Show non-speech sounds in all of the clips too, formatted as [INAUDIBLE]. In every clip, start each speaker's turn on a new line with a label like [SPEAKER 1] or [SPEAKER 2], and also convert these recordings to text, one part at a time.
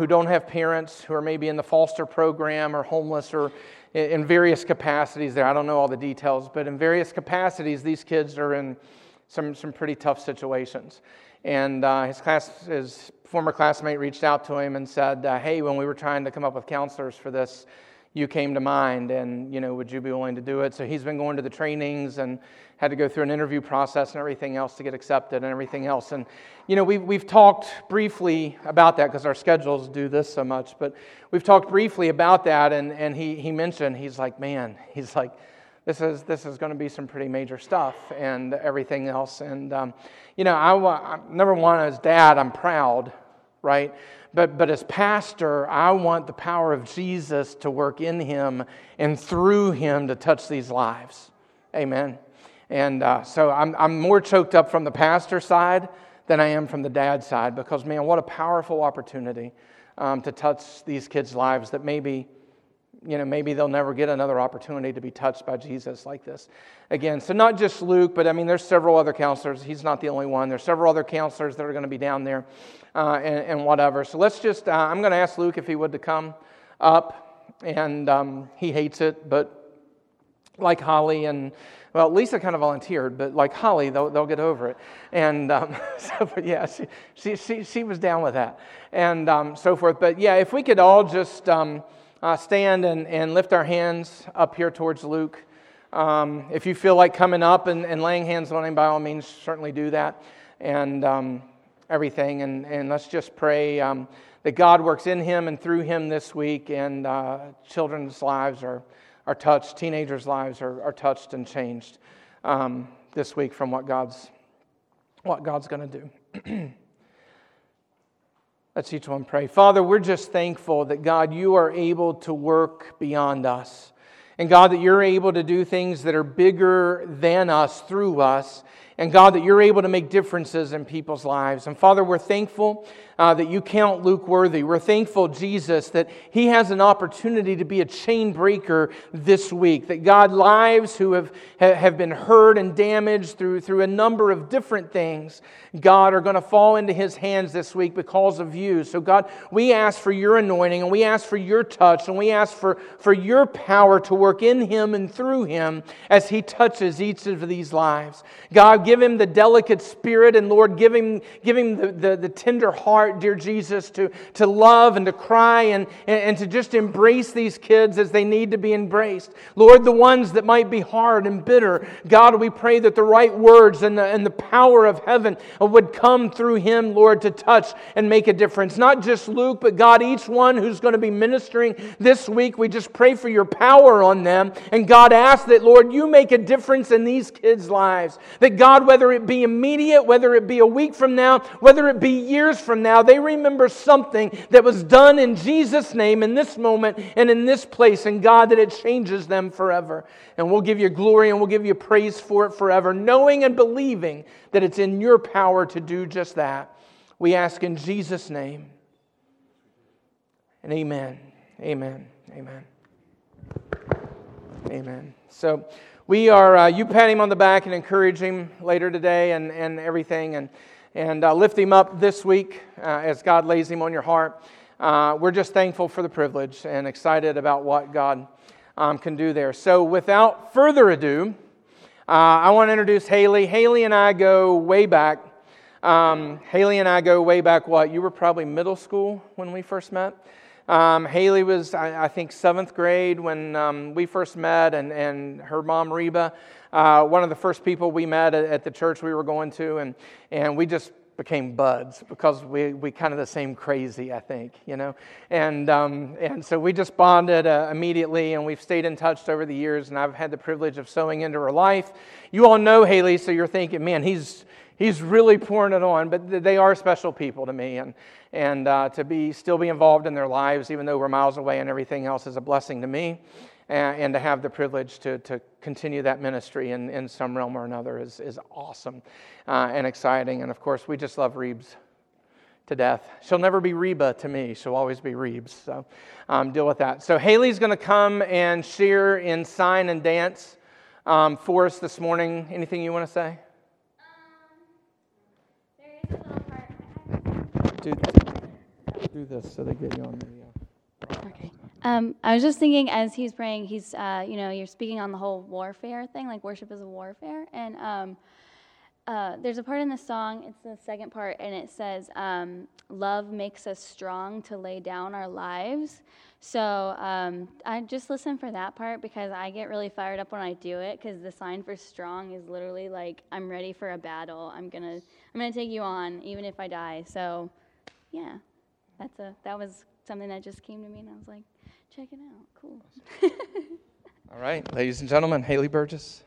[SPEAKER 1] who don't have parents, who are maybe in the foster program or homeless or in various capacities there. I don't know all the details, but in various capacities, these kids are in some, some pretty tough situations. And uh, his, class, his former classmate reached out to him and said, uh, Hey, when we were trying to come up with counselors for this, you came to mind, and you know, would you be willing to do it? So he's been going to the trainings and had to go through an interview process and everything else to get accepted and everything else. And you know, we've, we've talked briefly about that because our schedules do this so much, but we've talked briefly about that, and, and he, he mentioned, he's like, man, [LAUGHS] he's like, this is, this is going to be some pretty major stuff and everything else. And, um, you know, I, number one, as dad, I'm proud, right? But, but as pastor, I want the power of Jesus to work in him and through him to touch these lives. Amen. And uh, so I'm, I'm more choked up from the pastor side than I am from the dad side because, man, what a powerful opportunity um, to touch these kids' lives that maybe you know, maybe they'll never get another opportunity to be touched by Jesus like this again. So, not just Luke, but I mean, there's several other counselors. He's not the only one. There's several other counselors that are going to be down there uh, and, and, whatever. So, let's just, uh, I'm going to ask Luke if he would to come up. And um, he hates it, but like Holly and, well, Lisa kind of volunteered, but like Holly, they'll, they'll get over it. And um, [LAUGHS] so, but yeah, she, she, she, she, was down with that and um, so forth. But yeah, if we could all just, um, uh, stand and, and lift our hands up here towards Luke. Um, if you feel like coming up and, and laying hands on him, by all means, certainly do that and um, everything. And, and let's just pray um, that God works in him and through him this week, and uh, children's lives are, are touched, teenagers' lives are, are touched and changed um, this week from what God's, what God's going to do. [CLEARS THROAT] Let's each one pray. Father, we're just thankful that God, you are able to work beyond us. And God, that you're able to do things that are bigger than us through us. And God, that you're able to make differences in people's lives. And Father, we're thankful uh, that you count Luke worthy. We're thankful, Jesus, that he has an opportunity to be a chain breaker this week. That God, lives who have, have been hurt and damaged through, through a number of different things, God, are going to fall into his hands this week because of you. So, God, we ask for your anointing and we ask for your touch and we ask for, for your power to work in him and through him as he touches each of these lives. God, give him the delicate spirit and Lord, give him, give him the, the, the tender heart dear Jesus, to, to love and to cry and, and to just embrace these kids as they need to be embraced. Lord, the ones that might be hard and bitter, God, we pray that the right words and the, and the power of heaven would come through him, Lord, to touch and make a difference. Not just Luke, but God, each one who's going to be ministering this week, we just pray for your power on them. And God, ask that, Lord, you make a difference in these kids' lives. That God, whether it be immediate, whether it be a week from now, whether it be years from now, now they remember something that was done in Jesus' name in this moment and in this place, and God, that it changes them forever. And we'll give you glory and we'll give you praise for it forever, knowing and believing that it's in your power to do just that. We ask in Jesus' name. And amen. Amen. Amen. Amen. So we are, uh, you pat him on the back and encourage him later today and, and everything. And and uh, lift him up this week uh, as God lays him on your heart. Uh, we're just thankful for the privilege and excited about what God um, can do there. So, without further ado, uh, I want to introduce Haley. Haley and I go way back. Um, Haley and I go way back. What you were probably middle school when we first met. Um, Haley was, I, I, think, seventh grade when um, we first met, and, and her mom, Reba, uh, one of the first people we met at, at, the church we were going to, and, and we just became buds because we, we kind of the same crazy, I think, you know. And, um, and so we just bonded uh, immediately, and we've stayed in touch over the years, and I've had the privilege of sowing into her life. You all know Haley, so you're thinking, man, he's he's really pouring it on. But they are special people to me, and and uh, to be still be involved in their lives, even though we're miles away, and everything else is a blessing to me. And, and to have the privilege to, to continue that ministry in, in some realm or another is, is awesome uh, and exciting. And of course, we just love Reebs to death. She'll never be Reba to me. She'll always be Reebs. So um, deal with that. So Haley's going to come and share in sign and dance um, for us this morning. Anything you want to say?
[SPEAKER 2] Do,
[SPEAKER 1] do do this so they get you on the. Uh,
[SPEAKER 2] Okay. Um, I was just thinking as he's praying, he's, uh, you know, you're speaking on the whole warfare thing, like worship is a warfare. And um, uh, there's a part in the song, it's the second part, and it says, um, Love makes us strong to lay down our lives. So um, I just listen for that part because I get really fired up when I do it because the sign for strong is literally like, I'm ready for a battle. I'm going to I'm gonna take you on even if I die. So yeah, that's a, that was something that just came to me and I was like, check it out. Cool.
[SPEAKER 1] All right, ladies and gentlemen, Haley Burgess.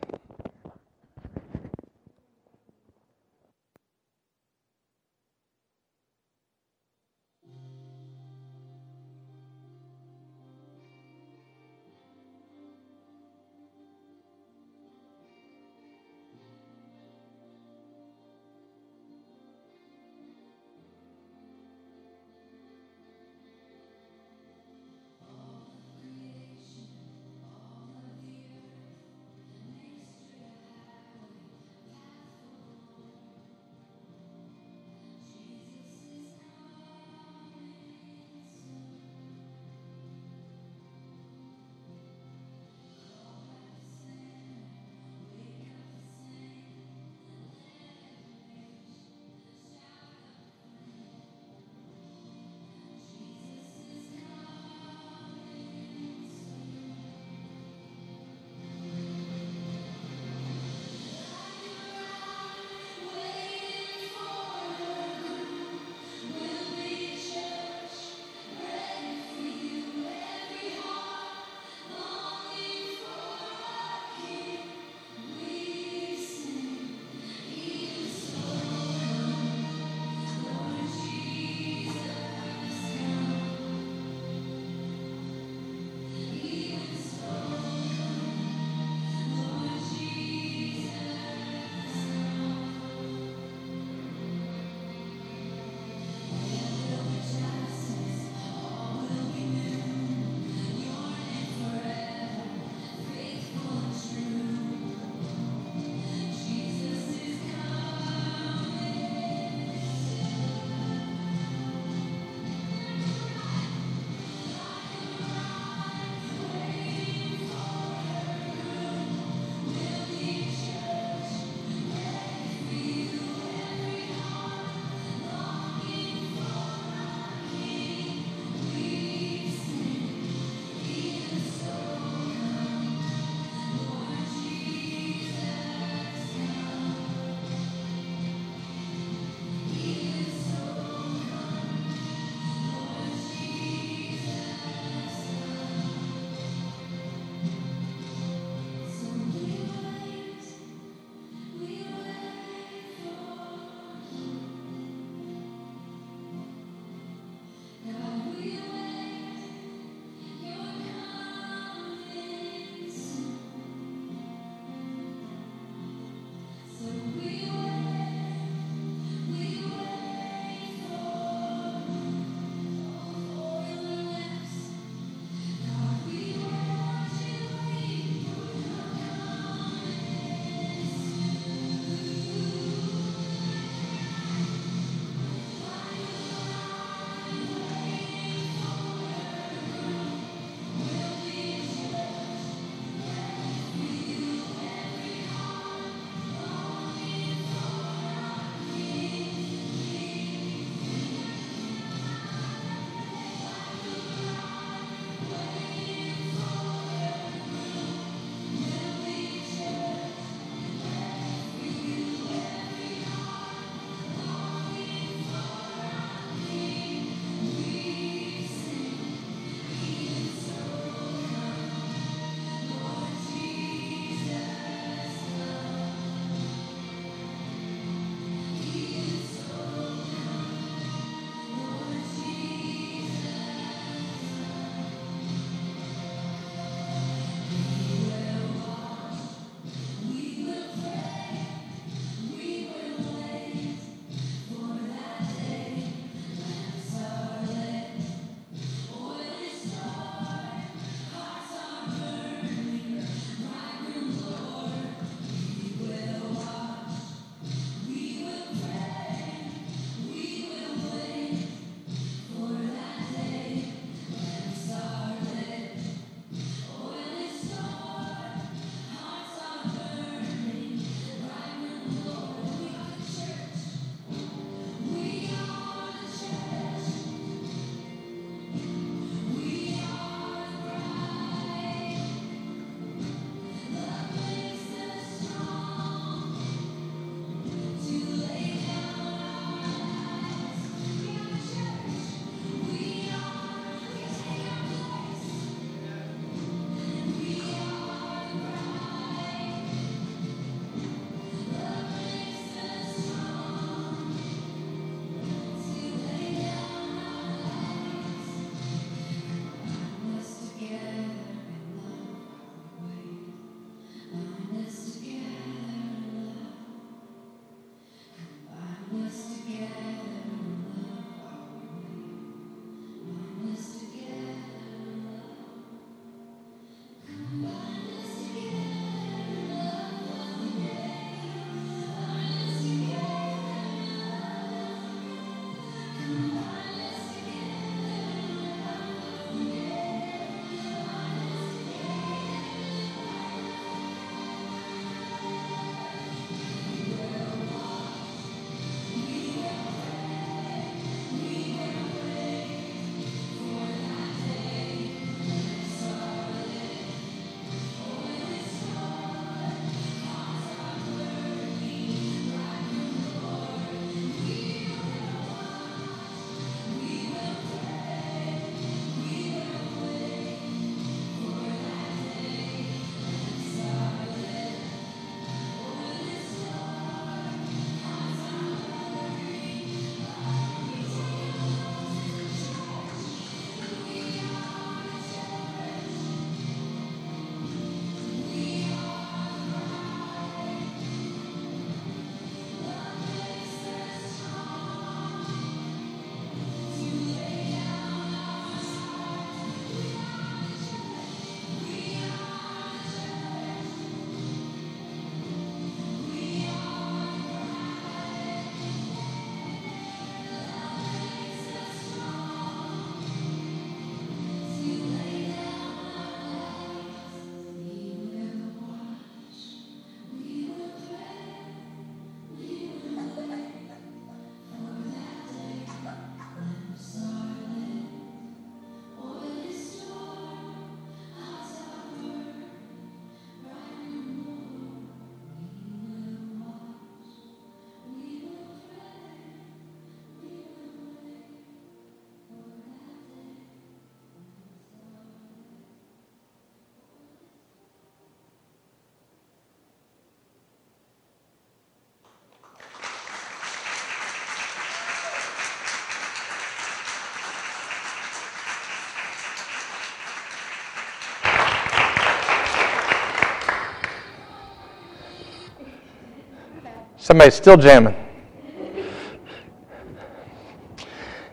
[SPEAKER 1] Somebody's still jamming.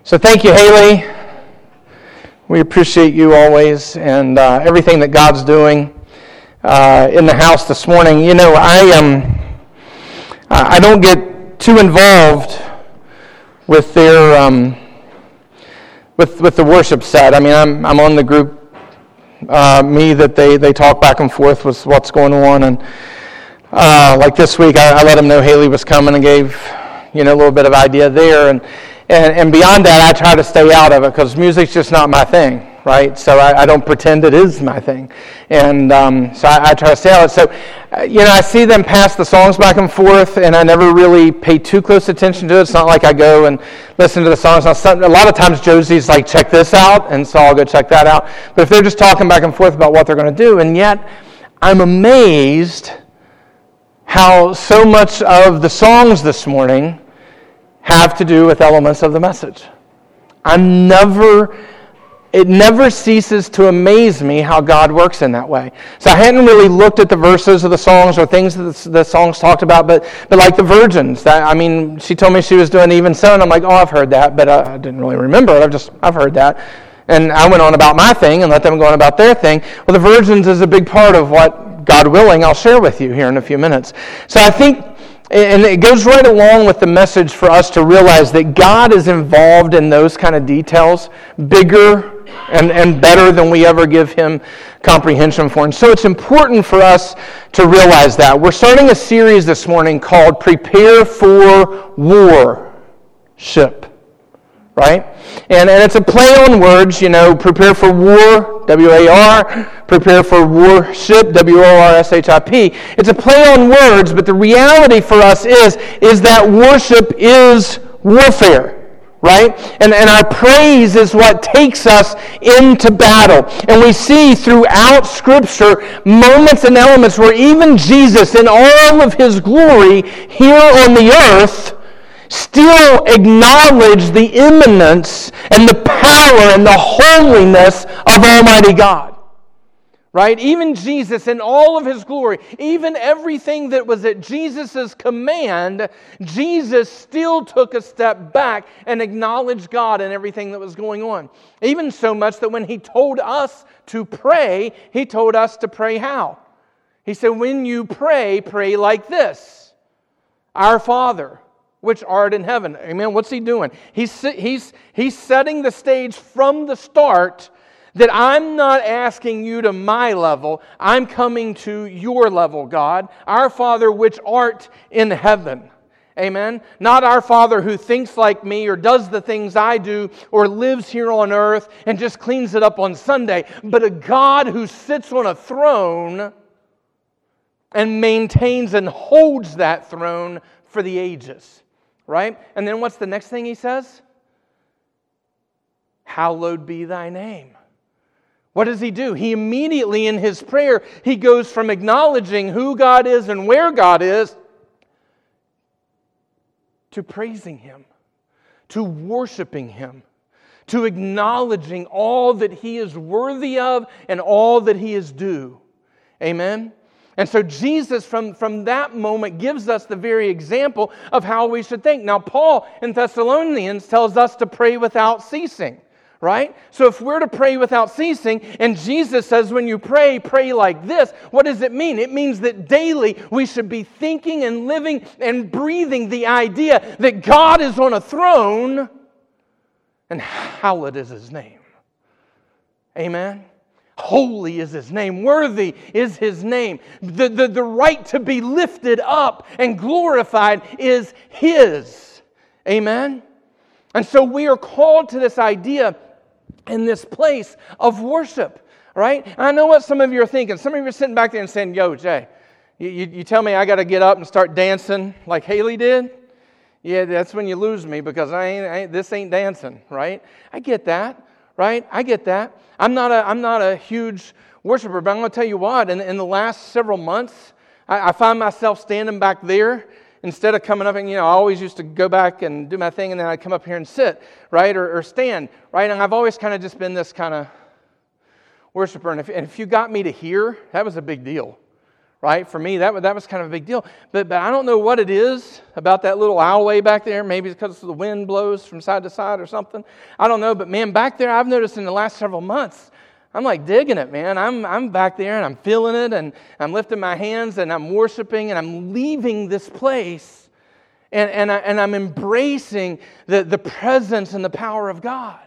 [SPEAKER 1] So thank you, Haley. We appreciate you always and uh, everything that God's doing uh, in the house this morning. You know, I am. Um, I don't get too involved with their um, with with the worship set. I mean, I'm I'm on the group. Uh, me that they they talk back and forth with what's going on and uh, like this week, I, I, let them know Haley was coming and gave, you know, a little bit of idea there. And, and, and beyond that, I try to stay out of it because music's just not my thing, right? So I, I don't pretend it is my thing. And um, so I, I, try to stay out of it. So, uh, you know, I see them pass the songs back and forth, and I never really pay too close attention to it. It's not like I go and listen to the songs. A lot of times Josie's like, check this out, and so I'll go check that out. But if they're just talking back and forth about what they're going to do, and yet I'm amazed how so much of the songs this morning have to do with elements of the message. I'm never, it never ceases to amaze me how God works in that way. So I hadn't really looked at the verses of the songs or things that the, songs talked about, but, but like the virgins, that, I mean, she told me she was doing even so, and I'm like, oh, I've heard that, but I, I didn't really remember it. I've just, I've heard that. And I went on about my thing and let them go on about their thing. Well, the virgins is a big part of what God willing, I'll share with you here in a few minutes. So I think, and it goes right along with the message for us to realize that God is involved in those kind of details, bigger and, and better than we ever give Him comprehension for. And so it's important for us to realize that. We're starting a series this morning called Prepare for Worship right? And, and it's a play on words, you know, prepare for war, W A R, prepare for worship, W O R S H I P. It's a play on words, but the reality for us is, is that worship is warfare. Right? And, and our praise is what takes us into battle. And we see throughout Scripture moments and elements where even Jesus, in all of his glory here on the earth, still acknowledge the immanence and the power and the holiness of Almighty God. Right? Even Jesus, in all of his glory, even everything that was at Jesus' command, Jesus still took a step back and acknowledged God and everything that was going on. Even so much that when he told us to pray, he told us to pray how? He said, When you pray, pray like this Our Father which art in heaven. Amen. What's he doing? He's, he's, he's setting the stage from the start that I'm not asking you to my level, I'm coming to your level, God. Our Father, which art in heaven. Amen. Not our Father who thinks like me or does the things I do or lives here on earth and just cleans it up on Sunday, but a God who sits on a throne and maintains and holds that throne for the ages right? And then what's the next thing he says? Hallowed be thy name. What does he do? He immediately in his prayer, he goes from acknowledging who God is and where God is to praising him, to worshiping him, to acknowledging all that he is worthy of and all that he is due. Amen. And so Jesus, from, from that moment, gives us the very example of how we should think. Now, Paul in Thessalonians tells us to pray without ceasing, right? So if we're to pray without ceasing, and Jesus says, when you pray, pray like this, what does it mean? It means that daily we should be thinking and living and breathing the idea that God is on a throne and hallowed is his name. Amen? Holy is his name. Worthy is his name. The, the, the right to be lifted up and glorified is his. Amen? And so we are called to this idea in this place of worship, right? And I know what some of you are thinking. Some of you are sitting back there and saying, Yo, Jay, you, you, tell me I got to get up and start dancing like Haley did? Yeah, that's when you lose me because I ain't, I ain't, this ain't dancing, right? I get that right? I get that. I'm not a, I'm not a huge worshiper, but I'm going to tell you what, in, in the last several months, I, I find myself standing back there instead of coming up and, you know, I always used to go back and do my thing and then I'd come up here and sit, right? Or, or stand, right? And I've always kind of just been this kind of worshiper. And if, and if you got me to hear, that was a big deal, right? For me, that, that was kind of a big deal. But, but I don't know what it is about that little aisleway back there. Maybe it's because the wind blows from side to side or something. I don't know. But man, back there, I've noticed in the last several months, I'm like digging it, man. I'm, I'm back there and I'm feeling it and I'm lifting my hands and I'm worshiping and I'm leaving this place and, and, I, and I'm embracing the, the presence and the power of God,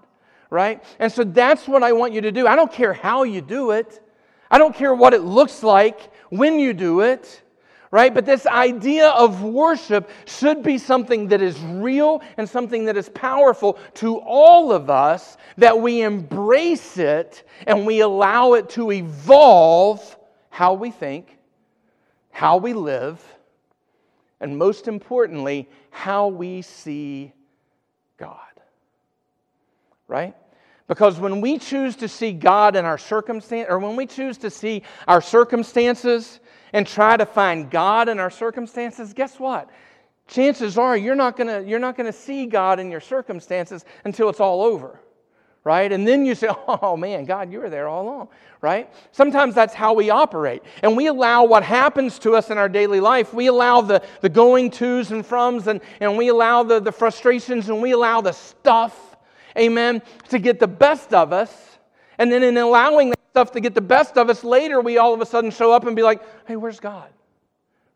[SPEAKER 1] right? And so that's what I want you to do. I don't care how you do it, I don't care what it looks like when you do it right? But this idea of worship should be something that is real and something that is powerful to all of us, that we embrace it and we allow it to evolve how we think, how we live, and most importantly, how we see God. Right? Because when we choose to see God in our circumstance, or when we choose to see our circumstances and try to find God in our circumstances, guess what? Chances are you're not going you're not to see God in your circumstances until it's all over. Right? And then you say, [LAUGHS] oh man, God, you were there all along. Right? Sometimes that's how we operate. And we allow what happens to us in our daily life, we allow the, the going tos and froms, and, and we allow the, the frustrations, and we allow the stuff, amen, to get the best of us. And then in allowing that stuff to get the best of us, later we all of a sudden show up and be like, hey, where's God?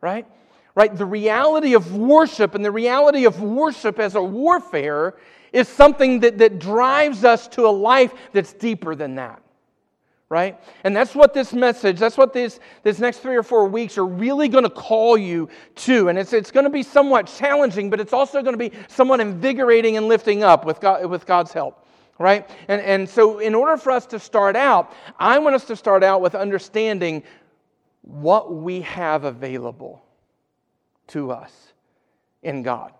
[SPEAKER 1] Right? Right? The reality of worship and the reality of worship as a warfare is something that, that drives us to a life that's deeper than that. Right? And that's what this message, that's what this, this next three or four weeks are really going to call you to. And it's, it's going to be somewhat challenging, but it's also going to be somewhat invigorating and lifting up with, God, with God's help right? And, and so, in order for us to start out, I want us to start out with understanding what we have available to us in God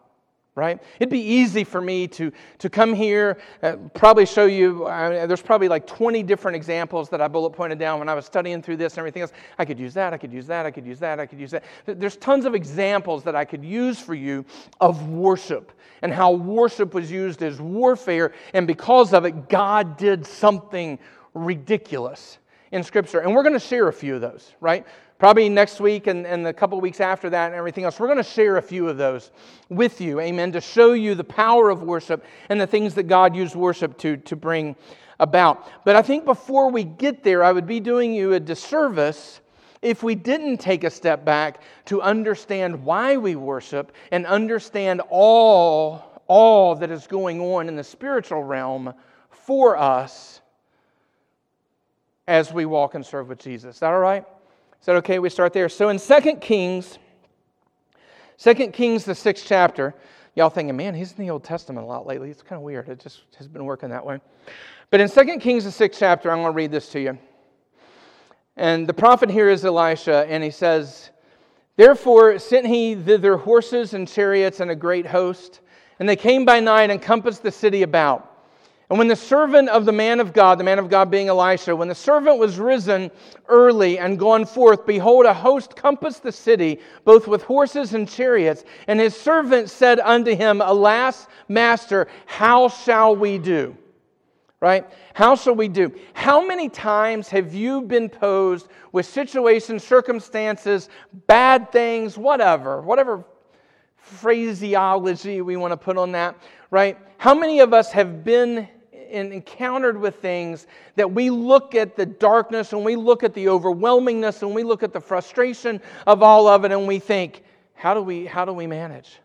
[SPEAKER 1] right? It'd be easy for me to, to come here, uh, probably show you, uh, there's probably like 20 different examples that I bullet pointed down when I was studying through this and everything else. I could use that, I could use that, I could use that, I could use that. There's tons of examples that I could use for you of worship and how worship was used as warfare, and because of it, God did something ridiculous in Scripture. And we're going to share a few of those, right? Probably next week and, and the couple weeks after that and everything else, we're going to share a few of those with you, amen, to show you the power of worship and the things that God used worship to, to bring about. But I think before we get there, I would be doing you a disservice if we didn't take a step back to understand why we worship and understand all, all that is going on in the spiritual realm for us as we walk and serve with Jesus. Is that all right? Is that okay? We start there. So in 2 Kings, 2 Kings, the sixth chapter, y'all thinking, man, he's in the Old Testament a lot lately. It's kind of weird. It just has been working that way. But in 2 Kings, the sixth chapter, I'm going to read this to you. And the prophet here is Elisha, and he says, Therefore sent he thither horses and chariots and a great host, and they came by night and compassed the city about. And when the servant of the man of God, the man of God being Elisha, when the servant was risen early and gone forth, behold, a host compassed the city, both with horses and chariots. And his servant said unto him, Alas, master, how shall we do? Right? How shall we do? How many times have you been posed with situations, circumstances, bad things, whatever, whatever phraseology we want to put on that, right? How many of us have been encountered with things that we look at the darkness and we look at the overwhelmingness and we look at the frustration of all of it and we think, how do we, how do we manage?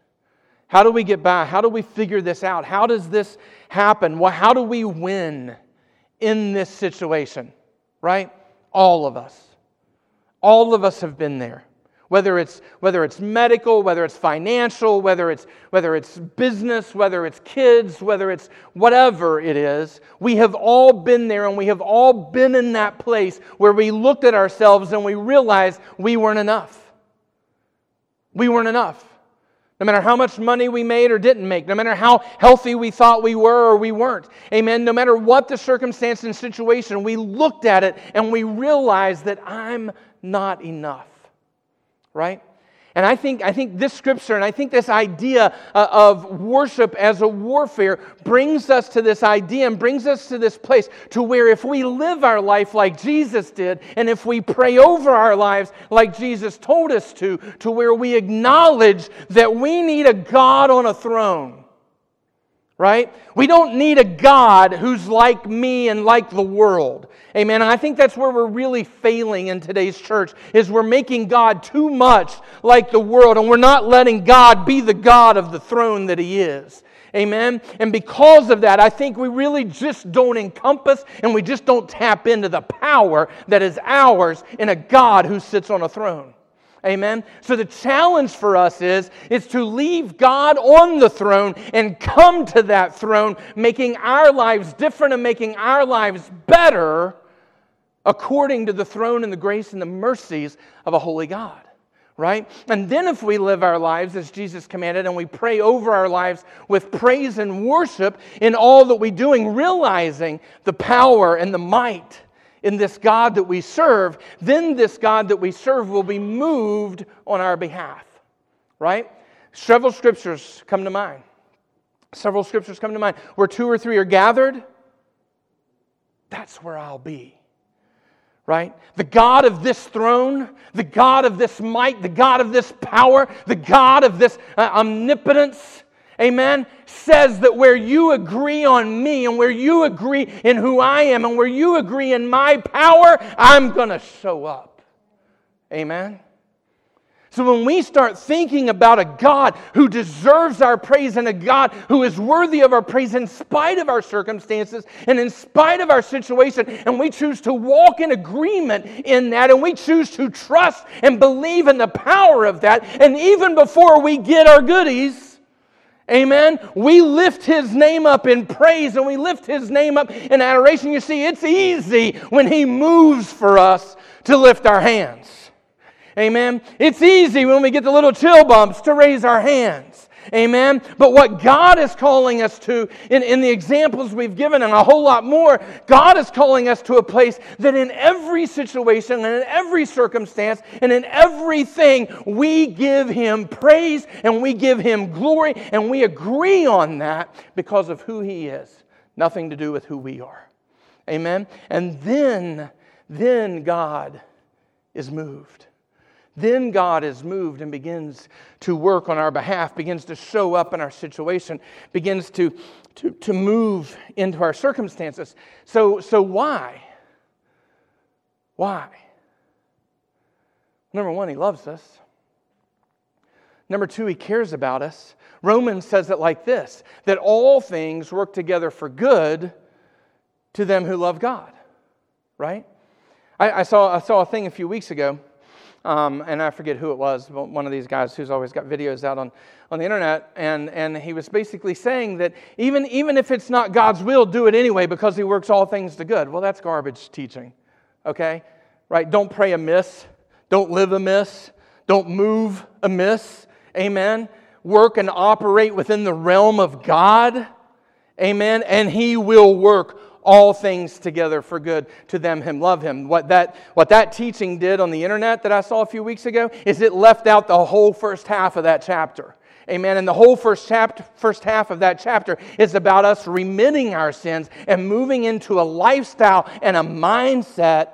[SPEAKER 1] How do we get by? How do we figure this out? How does this happen? Well, how do we win in this situation? Right? All of us. All of us have been there whether it's, whether it's medical, whether it's financial, whether it's, whether it's business, whether it's kids, whether it's whatever it is, we have all been there and we have all been in that place where we looked at ourselves and we realized we weren't enough. We weren't enough. No matter how much money we made or didn't make, no matter how healthy we thought we were or we weren't, amen. No matter what the circumstance and situation, we looked at it and we realized that I'm not enough right? And I think, I think this scripture and I think this idea uh, of worship as a warfare brings us to this idea and brings us to this place to where if we live our life like Jesus did, and if we pray over our lives like Jesus told us to, to where we acknowledge that we need a God on a throne right? We don't need a God who's like me and like the world. Amen. And I think that's where we're really failing in today's church is we're making God too much like the world and we're not letting God be the God of the throne that he is. Amen. And because of that, I think we really just don't encompass and we just don't tap into the power that is ours in a God who sits on a throne. Amen. So the challenge for us is, is to leave God on the throne and come to that throne, making our lives different and making our lives better according to the throne and the grace and the mercies of a holy God. Right? And then, if we live our lives as Jesus commanded and we pray over our lives with praise and worship in all that we're doing, realizing the power and the might in this God that we serve, then this God that we serve will be moved on our behalf. Right? Several scriptures come to mind. Several scriptures come to mind. Where two or three are gathered, that's where I'll be. Right? The God of this throne, the God of this might, the God of this power, the God of this uh, omnipotence, amen, says that where you agree on me and where you agree in who I am and where you agree in my power, I'm going to show up. Amen. So when we start thinking about a God who deserves our praise and a God who is worthy of our praise in spite of our circumstances and in spite of our situation, and we choose to walk in agreement in that, and we choose to trust and believe in the power of that, and even before we get our goodies, Amen. We lift his name up in praise and we lift his name up in adoration. You see, it's easy when he moves for us to lift our hands. Amen. It's easy when we get the little chill bumps to raise our hands. Amen. But what God is calling us to, in, in the examples we've given and a whole lot more, God is calling us to a place that in every situation and in every circumstance and in everything, we give Him praise and we give Him glory and we agree on that because of who He is. Nothing to do with who we are. Amen. And then, then God is moved then God is moved and begins to work on our behalf, begins to show up in our situation, begins to, to, to move into our circumstances. So, so why? Why? Number one, He loves us. Number two, He cares about us. Romans says it like this that all things work together for good to them who love God, right? I, I saw, I saw a thing a few weeks ago um, and I forget who it was, one of these guys who's always got videos out on, on the internet. And, and he was basically saying that even, even if it's not God's will, do it anyway because he works all things to good. Well, that's garbage teaching, okay? Right? Don't pray amiss, don't live amiss, don't move amiss. Amen? Work and operate within the realm of God. Amen? And he will work all things together for good to them who love him. What that, what that teaching did on the internet that I saw a few weeks ago is it left out the whole first half of that chapter. Amen. And the whole first chapter, first half of that chapter is about us remitting our sins and moving into a lifestyle and a mindset.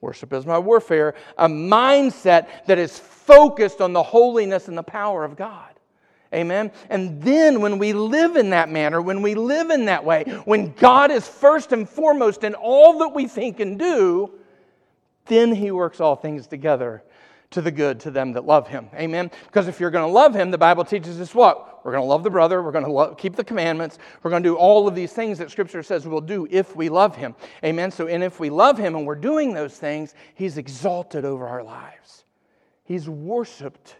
[SPEAKER 1] Worship is my warfare. A mindset that is focused on the holiness and the power of God. Amen. And then when we live in that manner, when we live in that way, when God is first and foremost in all that we think and do, then He works all things together to the good to them that love Him. Amen. Because if you're going to love Him, the Bible teaches us what? We're going to love the brother. We're going to keep the commandments. We're going to do all of these things that Scripture says we'll do if we love Him. Amen. So, and if we love Him and we're doing those things, He's exalted over our lives. He's worshiped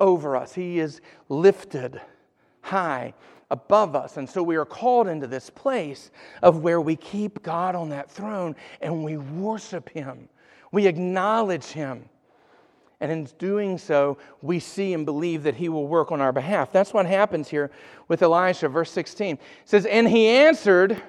[SPEAKER 1] over us. He is lifted high above us. And so we are called into this place of where we keep God on that throne and we worship Him. We acknowledge Him. And in doing so, we see and believe that He will work on our behalf. That's what happens here with Elisha. Verse 16 it says, And he answered,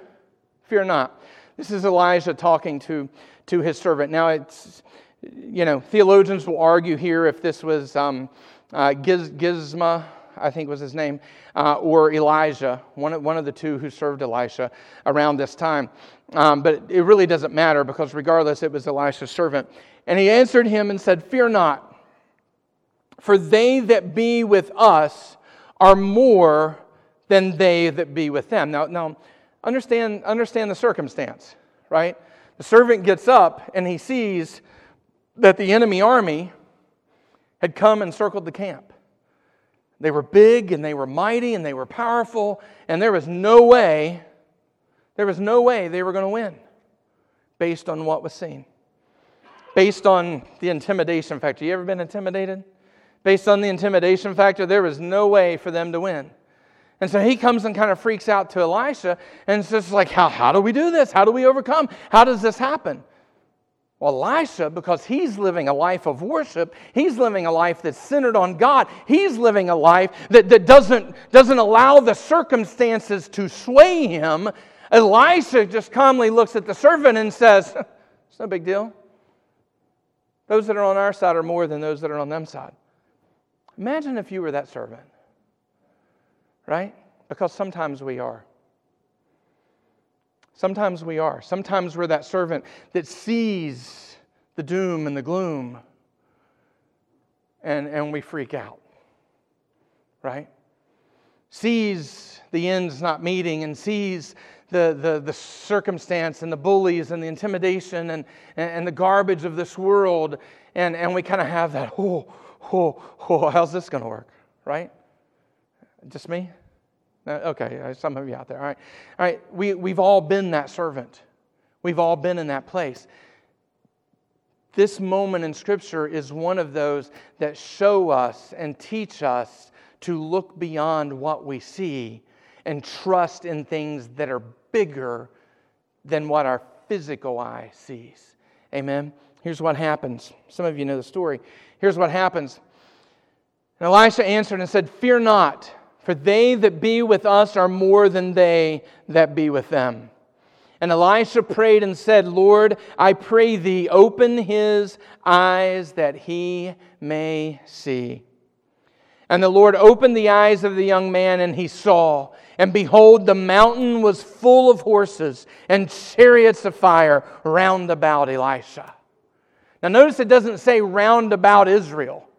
[SPEAKER 1] Fear not. This is Elijah talking to, to his servant. Now, it's you know, theologians will argue here if this was um, uh, Giz, Gizma, I think was his name, uh, or Elijah, one of, one of the two who served Elisha around this time. Um, but it really doesn't matter because regardless, it was Elisha's servant. And he answered him and said, Fear not, for they that be with us are more than they that be with them. Now, now understand, understand the circumstance, right? The servant gets up and he sees that the enemy army had come and circled the camp. They were big and they were mighty and they were powerful, and there was no way, there was no way they were going to win based on what was seen. Based on the intimidation factor. You ever been intimidated? Based on the intimidation factor, there was no way for them to win. And so he comes and kind of freaks out to Elisha and says, like, how, how do we do this? How do we overcome? How does this happen? Elisha, because he's living a life of worship, he's living a life that's centered on God. He's living a life that, that doesn't, doesn't allow the circumstances to sway him. Elisha just calmly looks at the servant and says, [LAUGHS] It's no big deal. Those that are on our side are more than those that are on them side. Imagine if you were that servant, right? Because sometimes we are. Sometimes we are. Sometimes we're that servant that sees the doom and the gloom and, and we freak out, right? Sees the ends not meeting and sees the, the, the circumstance and the bullies and the intimidation and, and the garbage of this world, and, and we kind of have that, oh, oh, oh, how's this going to work, right? Just me? Okay, uh, some of you out there. All right. All right. We, we've all been that servant, we've all been in that place. This moment in Scripture is one of those that show us and teach us to look beyond what we see and trust in things that are bigger than what our physical eye sees. Amen. Here's what happens. Some of you know the story. Here's what happens. And Elisha answered and said, Fear not. For they that be with us are more than they that be with them. And Elisha prayed and said, Lord, I pray thee, open his eyes that he may see. And the Lord opened the eyes of the young man, and he saw. And behold, the mountain was full of horses and chariots of fire round about Elisha. Now, notice it doesn't say round about Israel,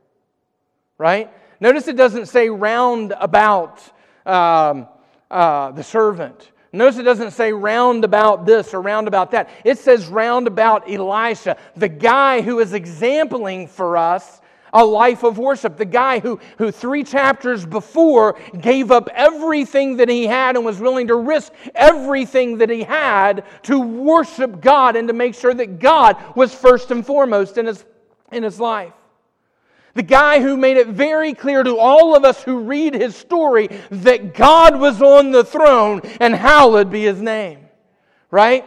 [SPEAKER 1] right? Notice it doesn't say round about um, uh, the servant. Notice it doesn't say round about this or round about that. It says round about Elisha, the guy who is exempling for us a life of worship. The guy who, who three chapters before gave up everything that he had and was willing to risk everything that he had to worship God and to make sure that God was first and foremost in his, in his life. The guy who made it very clear to all of us who read his story that God was on the throne and hallowed be his name. Right?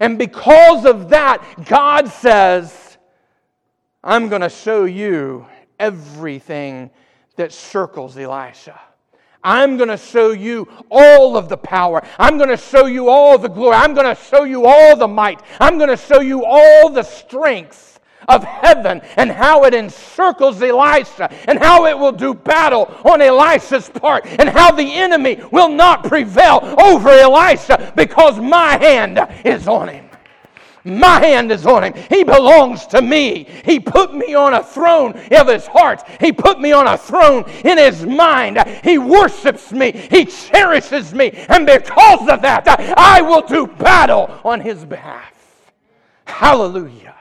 [SPEAKER 1] And because of that, God says, I'm going to show you everything that circles Elisha. I'm going to show you all of the power. I'm going to show you all the glory. I'm going to show you all the might. I'm going to show you all the strength of heaven and how it encircles Elisha and how it will do battle on Elisha's part and how the enemy will not prevail over Elisha because my hand is on him. My hand is on him. He belongs to me. He put me on a throne of his heart. He put me on a throne in his mind. He worships me. He cherishes me. And because of that, I will do battle on his behalf. Hallelujah.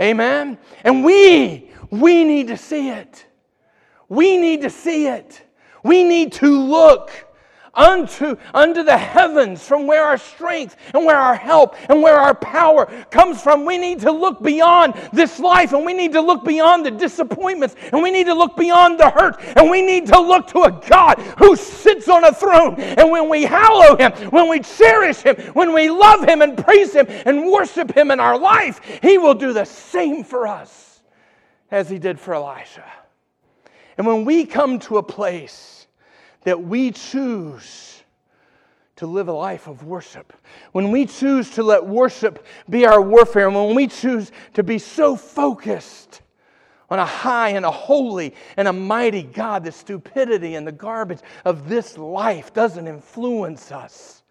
[SPEAKER 1] Amen? And we, we need to see it. We need to see it. We need to look unto, unto the heavens from where our strength and where our help and where our power comes from. We need to look beyond this life and we need to look beyond the disappointments and we need to look beyond the hurt and we need to look to a God who sits on a throne. And when we hallow Him, when we cherish Him, when we love Him and praise Him and worship Him in our life, He will do the same for us as He did for Elisha. And when we come to a place that we choose to live a life of worship, when we choose to let worship be our warfare, when we choose to be so focused on a high and a holy and a mighty God, the stupidity and the garbage of this life doesn't influence us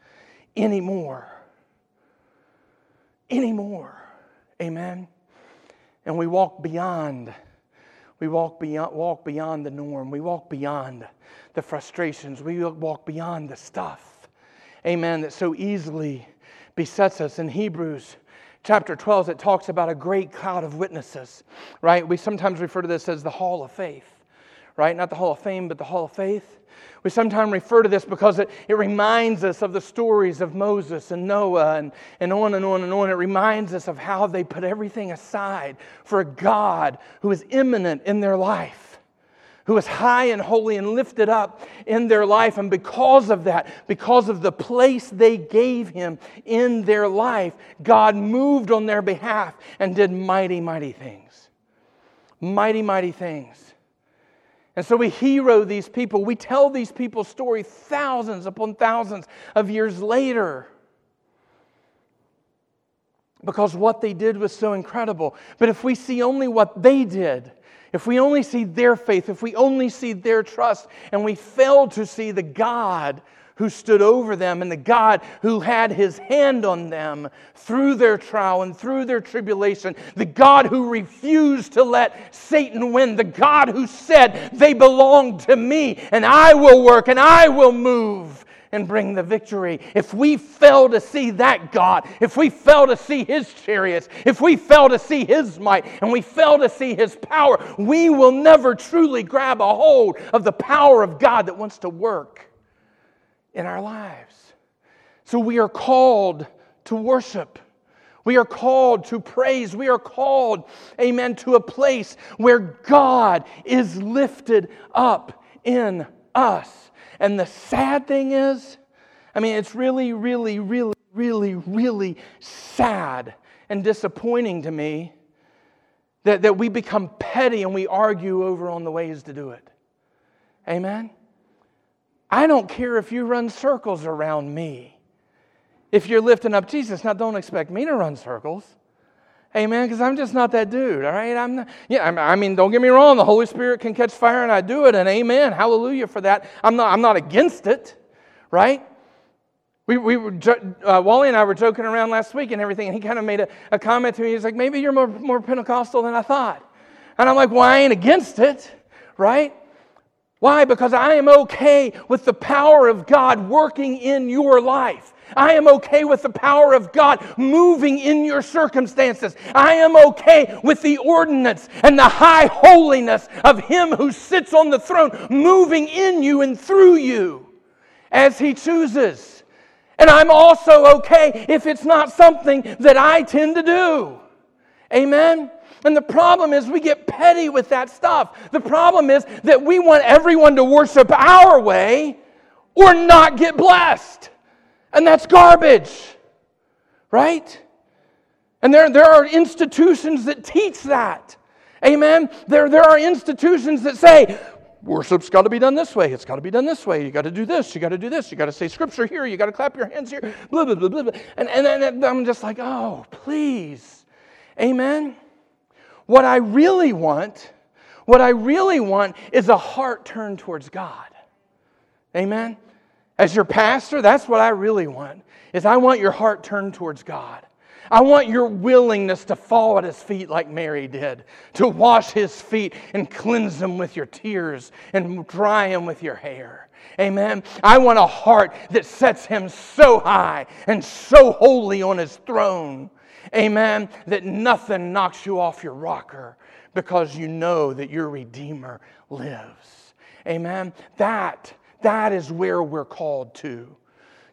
[SPEAKER 1] anymore. Anymore. Amen. And we walk beyond. We walk beyond, walk beyond the norm. We walk beyond the frustrations. We walk beyond the stuff, amen, that so easily besets us. In Hebrews chapter 12, it talks about a great cloud of witnesses, right? We sometimes refer to this as the hall of faith, right? Not the hall of fame, but the hall of faith. We sometimes refer to this because it, it reminds us of the stories of Moses and Noah and, and on and on and on. It reminds us of how they put everything aside for a God who is immanent in their life who is high and holy and lifted up in their life. And because of that, because of the place they gave him in their life, God moved on their behalf and did mighty, mighty things. Mighty, mighty things. And so we hero these people. We tell these people's story thousands upon thousands of years later because what they did was so incredible. But if we see only what they did, if we only see their faith, if we only see their trust, and we fail to see the God who stood over them and the God who had his hand on them through their trial and through their tribulation, the God who refused to let Satan win, the God who said, They belong to me and I will work and I will move and bring the victory. If we fail to see that God, if we fail to see His chariots, if we fail to see His might, and we fail to see His power, we will never truly grab a hold of the power of God that wants to work in our lives. So we are called to worship. We are called to praise. We are called, amen, to a place where God is lifted up in us. And the sad thing is, I mean, it's really, really, really, really, really sad and disappointing to me that, that we become petty and we argue over on the ways to do it. Amen? I don't care if you run circles around me. If you're lifting up Jesus, now don't expect me to run circles. Amen. Because I'm just not that dude. All right. I'm not, yeah. I mean, don't get me wrong. The Holy Spirit can catch fire, and I do it. And amen. Hallelujah for that. I'm not. I'm not against it. Right. We, we were, uh, Wally and I were joking around last week and everything, and he kind of made a, a comment to me. He's like, maybe you're more, more Pentecostal than I thought. And I'm like, well, I ain't against it, right? Why? Because I am okay with the power of God working in your life. I am okay with the power of God moving in your circumstances. I am okay with the ordinance and the high holiness of Him who sits on the throne moving in you and through you as He chooses. And I'm also okay if it's not something that I tend to do. Amen? And the problem is we get petty with that stuff. The problem is that we want everyone to worship our way or not get blessed. And that's garbage, right? And there, there are institutions that teach that. Amen? There, there are institutions that say, worship's got to be done this way. It's got to be done this way. You got to do this. You got to do this. You got to say scripture here. You got to clap your hands here. Blah, blah, blah, blah. And, and, and I'm just like, oh, please. Amen? What I really want, what I really want is a heart turned towards God. Amen? As your pastor, that's what I really want. Is I want your heart turned towards God. I want your willingness to fall at his feet like Mary did, to wash his feet and cleanse them with your tears and dry them with your hair. Amen. I want a heart that sets him so high and so holy on his throne. Amen. That nothing knocks you off your rocker because you know that your Redeemer lives. Amen. That that is where we're called to.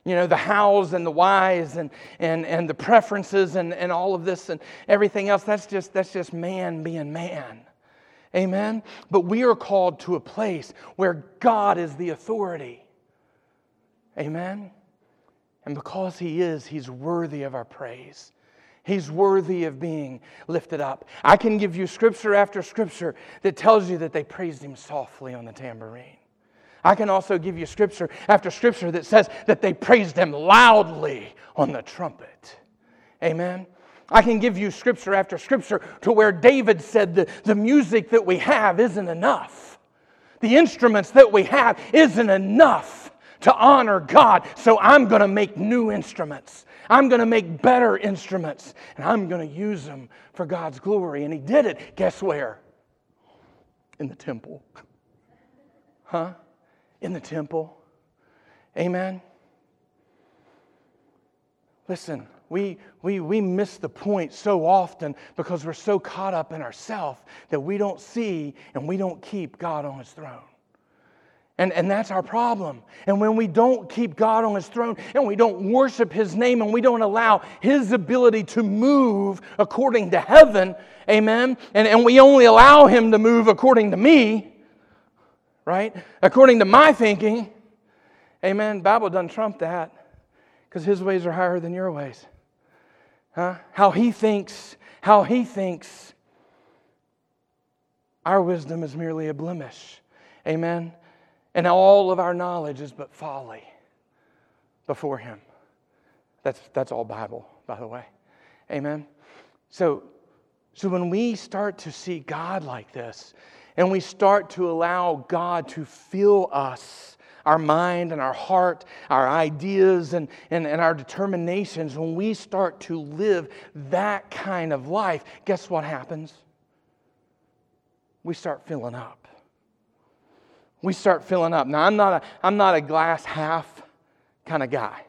[SPEAKER 1] You know, the hows and the whys and, and, and the preferences and, and all of this and everything else, that's just, that's just man being man. Amen? But we are called to a place where God is the authority. Amen? And because He is, He's worthy of our praise. He's worthy of being lifted up. I can give you scripture after scripture that tells you that they praised Him softly on the tambourine. I can also give you scripture after scripture that says that they praised him loudly on the trumpet. Amen. I can give you scripture after scripture to where David said the, the music that we have isn't enough. The instruments that we have isn't enough to honor God. So I'm going to make new instruments. I'm going to make better instruments and I'm going to use them for God's glory. And he did it. Guess where? In the temple. [LAUGHS] Huh? In the temple. Amen. Listen, we, we, we miss the point so often because we're so caught up in ourselves that we don't see and we don't keep God on his throne. And, and that's our problem. And when we don't keep God on his throne and we don't worship his name and we don't allow his ability to move according to heaven, amen, and, and we only allow him to move according to me, right, according to my thinking, amen, Bible doesn't trump that because his ways are higher than your ways. Huh? How he thinks, how he thinks our wisdom is merely a blemish. Amen and all of our knowledge is but folly before Him. That's, that's all Bible, by the way. Amen. So, so when we start to see God like this, and we start to allow God to fill us, our mind and our heart, our ideas and, and, and our determinations, when we start to live that kind of life, guess what happens? We start filling up we start filling up. Now, I'm not a, I'm not a glass half kind of guy.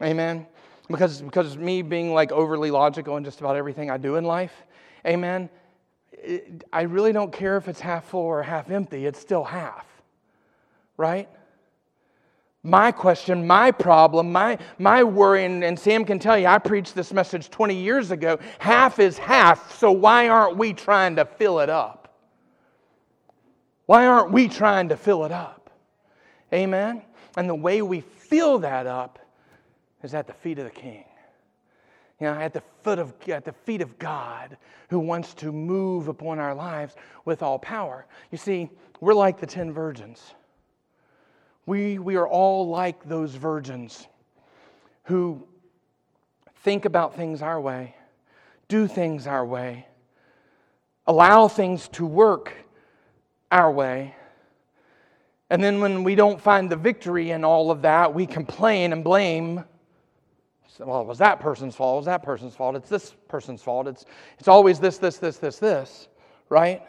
[SPEAKER 1] Amen? Because, because me being like overly logical in just about everything I do in life, amen, it, I really don't care if it's half full or half empty, it's still half. Right? My question, my problem, my, my worry, and, and Sam can tell you, I preached this message 20 years ago. Half is half, so why aren't we trying to fill it up? Why aren't we trying to fill it up? Amen? And the way we fill that up is at the feet of the King. You know, at the, foot of, at the feet of God who wants to move upon our lives with all power. You see, we're like the ten virgins. We, we are all like those virgins who think about things our way, do things our way, allow things to work our way. And then when we don't find the victory in all of that, we complain and blame. Well, it was that person's fault. It was that person's fault. It's this person's fault. It's, it's always this, this, this, this, this, right?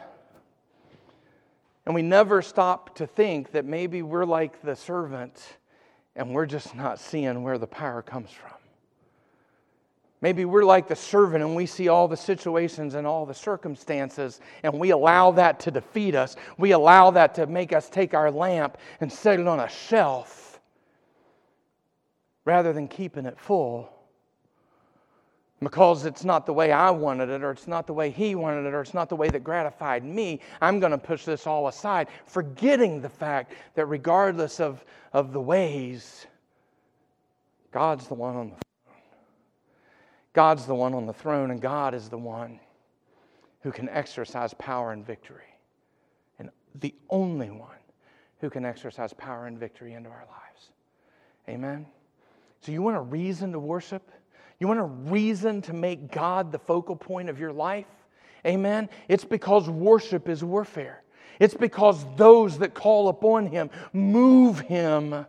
[SPEAKER 1] And we never stop to think that maybe we're like the servant and we're just not seeing where the power comes from. Maybe we're like the servant and we see all the situations and all the circumstances and we allow that to defeat us. We allow that to make us take our lamp and set it on a shelf rather than keeping it full because it's not the way I wanted it, or it's not the way he wanted it, or it's not the way that gratified me, I'm going to push this all aside, forgetting the fact that regardless of, of the ways, God's the one on the God's the one on the throne, and God is the one who can exercise power and victory. And the only one who can exercise power and victory into our lives. Amen? So, you want a reason to worship? You want a reason to make God the focal point of your life? Amen? It's because worship is warfare. It's because those that call upon Him move Him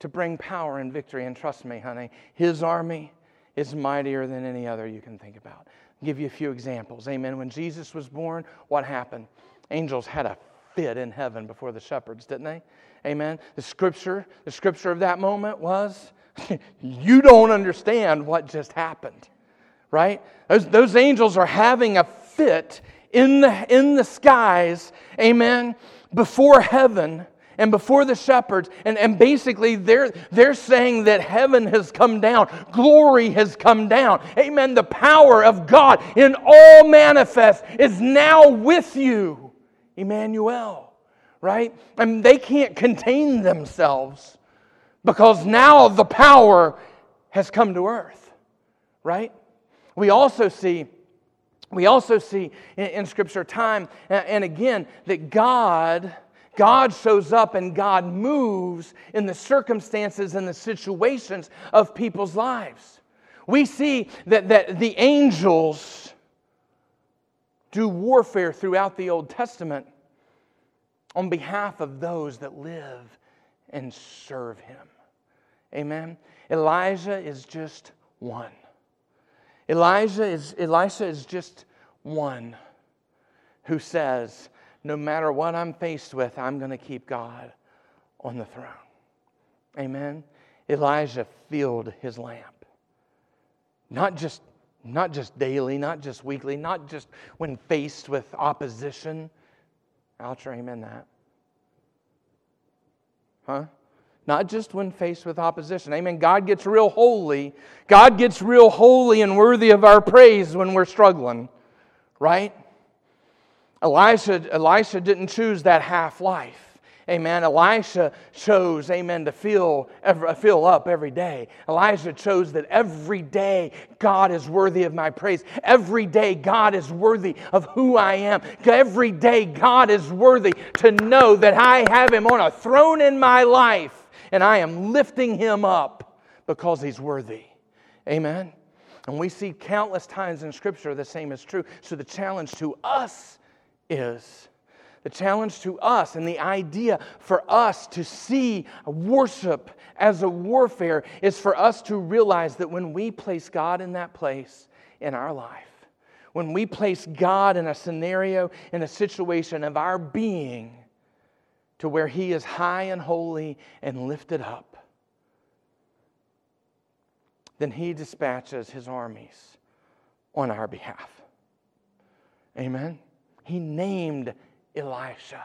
[SPEAKER 1] to bring power and victory. And trust me, honey, his army is mightier than any other you can think about. I'll give you a few examples. Amen. When Jesus was born, what happened? Angels had a fit in heaven before the shepherds, didn't they? Amen. The scripture, the scripture of that moment was [LAUGHS] you don't understand what just happened. Right? Those, those angels are having a fit in the, in the skies, amen, before heaven and before the shepherds. And, and basically, they're, they're saying that heaven has come down, glory has come down. Amen. The power of God in all manifest is now with you, Emmanuel, right? And they can't contain themselves because now the power has come to earth, right? We also see. We also see in, in Scripture time and again that God God shows up and God moves in the circumstances and the situations of people's lives. We see that, that the angels do warfare throughout the Old Testament on behalf of those that live and serve Him. Amen. Elijah is just one. Elijah is, Elisha is just one who says, No matter what I'm faced with, I'm going to keep God on the throne. Amen. Elijah filled his lamp. Not just, not just daily, not just weekly, not just when faced with opposition. I'll try amen that. Huh? not just when faced with opposition. Amen. God gets real holy. God gets real holy and worthy of our praise when we're struggling, right? Elisha, Elisha didn't choose that half life. Amen. Elisha chose, amen, to fill, fill up every day. Elijah chose that every day God is worthy of my praise. Every day God is worthy of who I am. Every day God is worthy to know that I have Him on a throne in my life and I am lifting him up because he's worthy. Amen. And we see countless times in Scripture the same is true. So the challenge to us is the challenge to us and the idea for us to see worship as a warfare is for us to realize that when we place God in that place in our life, when we place God in a scenario, in a situation of our being, to where he is high and holy and lifted up, then he dispatches his armies on our behalf. Amen. He named Elisha.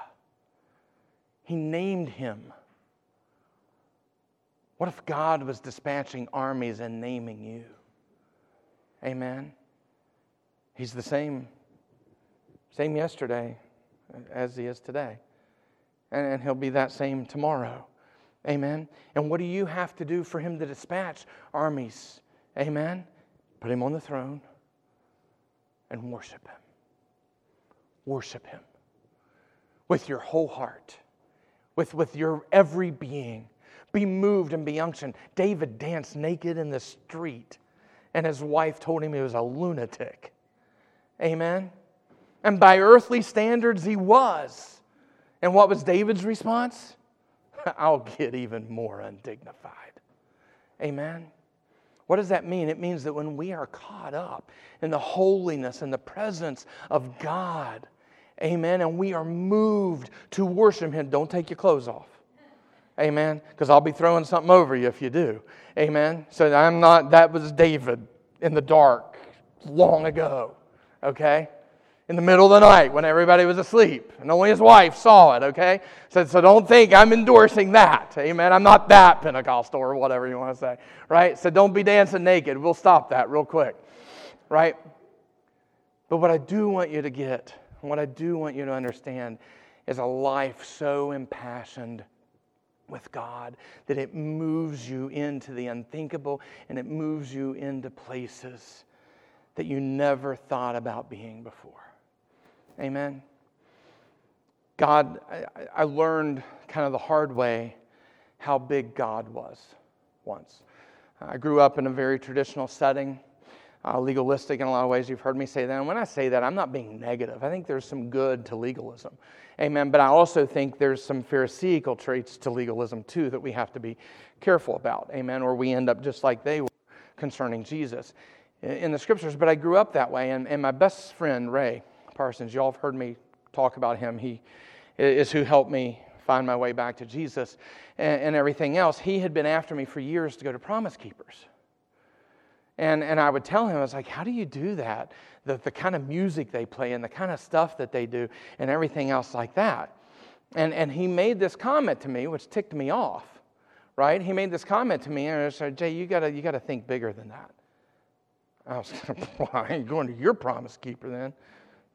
[SPEAKER 1] He named him. What if God was dispatching armies and naming you? Amen. He's the same same yesterday as he is today and he'll be that same tomorrow. Amen. And what do you have to do for him to dispatch armies? Amen. Put him on the throne and worship him. Worship him with your whole heart, with, with your every being. Be moved and be unctioned. David danced naked in the street, and his wife told him he was a lunatic. Amen. And by earthly standards, he was. And what was David's response? [LAUGHS] I'll get even more undignified. Amen. What does that mean? It means that when we are caught up in the holiness and the presence of God, amen, and we are moved to worship Him, don't take your clothes off. Amen. Because I'll be throwing something over you if you do. Amen. So I'm not, that was David in the dark long ago. Okay? in the middle of the night when everybody was asleep and only his wife saw it, okay? So, so don't think I'm endorsing that. Amen. I'm not that Pentecostal or whatever you want to say, right? So don't be dancing naked. We'll stop that real quick, right? But what I do want you to get, what I do want you to understand is a life so impassioned with God that it moves you into the unthinkable and it moves you into places that you never thought about being before. Amen. God, I, I learned kind of the hard way how big God was once. I grew up in a very traditional setting, uh, legalistic in a lot of ways. You've heard me say that. And when I say that, I'm not being negative. I think there's some good to legalism. Amen. But I also think there's some Pharisaical traits to legalism, too, that we have to be careful about. Amen. Or we end up just like they were concerning Jesus in the scriptures. But I grew up that way. And, and my best friend, Ray, Parsons. Y'all have heard me talk about him. He is who helped me find my way back to Jesus and, and everything else. He had been after me for years to go to Promise Keepers. And, and I would tell him, I was like, how do you do that? The, the kind of music they play and the kind of stuff that they do and everything else like that. And, and he made this comment to me, which ticked me off, right? He made this comment to me, and I said, Jay, you gotta, you got to think bigger than that. I was [LAUGHS] well, I ain't going to your promise keeper then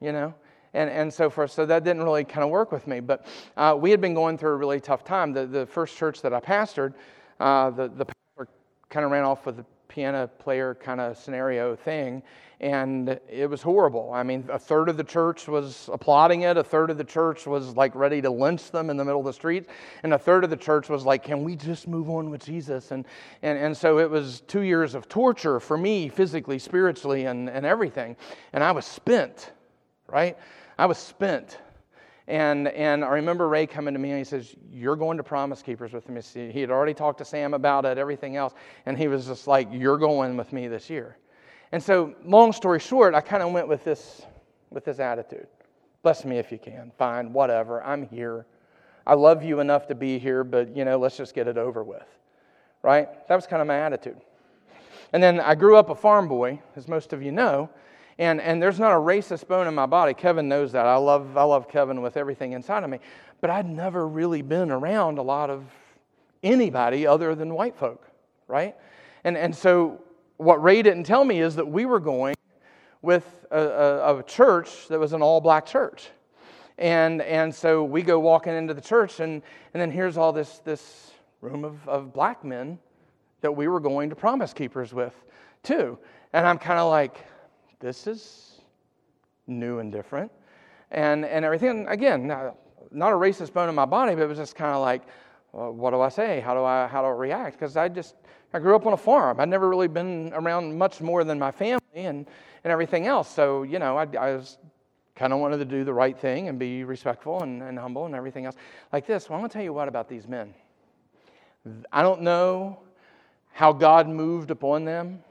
[SPEAKER 1] you know? And, and so forth. So that didn't really kind of work with me. But uh, we had been going through a really tough time. The, the first church that I pastored, uh, the, the pastor kind of ran off with piano player kind of scenario thing, and it was horrible. I mean, a third of the church was applauding it, a third of the church was like ready to lynch them in the middle of the street, and a third of the church was like, Can we just move on with Jesus? And, and, and so it was two years of torture for me, physically, spiritually, and, and everything. And I was spent, right? I was spent. And, and I remember Ray coming to me and he says, You're going to Promise Keepers with me. He had already talked to Sam about it, everything else. And he was just like, You're going with me this year. And so, long story short, I kind of went with this, with this attitude. Bless me if you can. Fine, whatever. I'm here. I love you enough to be here, but, you know, let's just get it over with. Right? That was kind of my attitude. And then I grew up a farm boy, as most of you know. And, and there's not a racist bone in my body. Kevin knows that. I love, I love Kevin with everything inside of me. But I'd never really been around a lot of anybody other than white folk, right? And, and so what Ray didn't tell me is that we were going with a, a, a church that was an all black church. And, and so we go walking into the church, and, and then here's all this, this room of, of black men that we were going to Promise Keepers with, too. And I'm kind of like, this is new and different. And, and everything, again, not, not a racist bone in my body, but it was just kind of like, well, what do I say? How do I, how do I react? Because I just, I grew up on a farm. I'd never really been around much more than my family and, and everything else. So, you know, I, I was kind of wanted to do the right thing and be respectful and, and humble and everything else like this. Well, I'm going to tell you what about these men. I don't know how God moved upon them.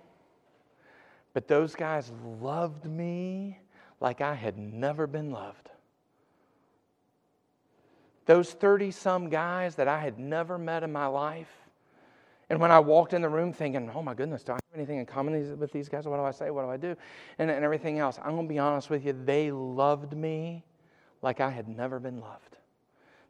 [SPEAKER 1] But those guys loved me like I had never been loved. Those 30 some guys that I had never met in my life. And when I walked in the room thinking, oh my goodness, do I have anything in common with these guys? What do I say? What do I do? And, and everything else. I'm going to be honest with you, they loved me like I had never been loved.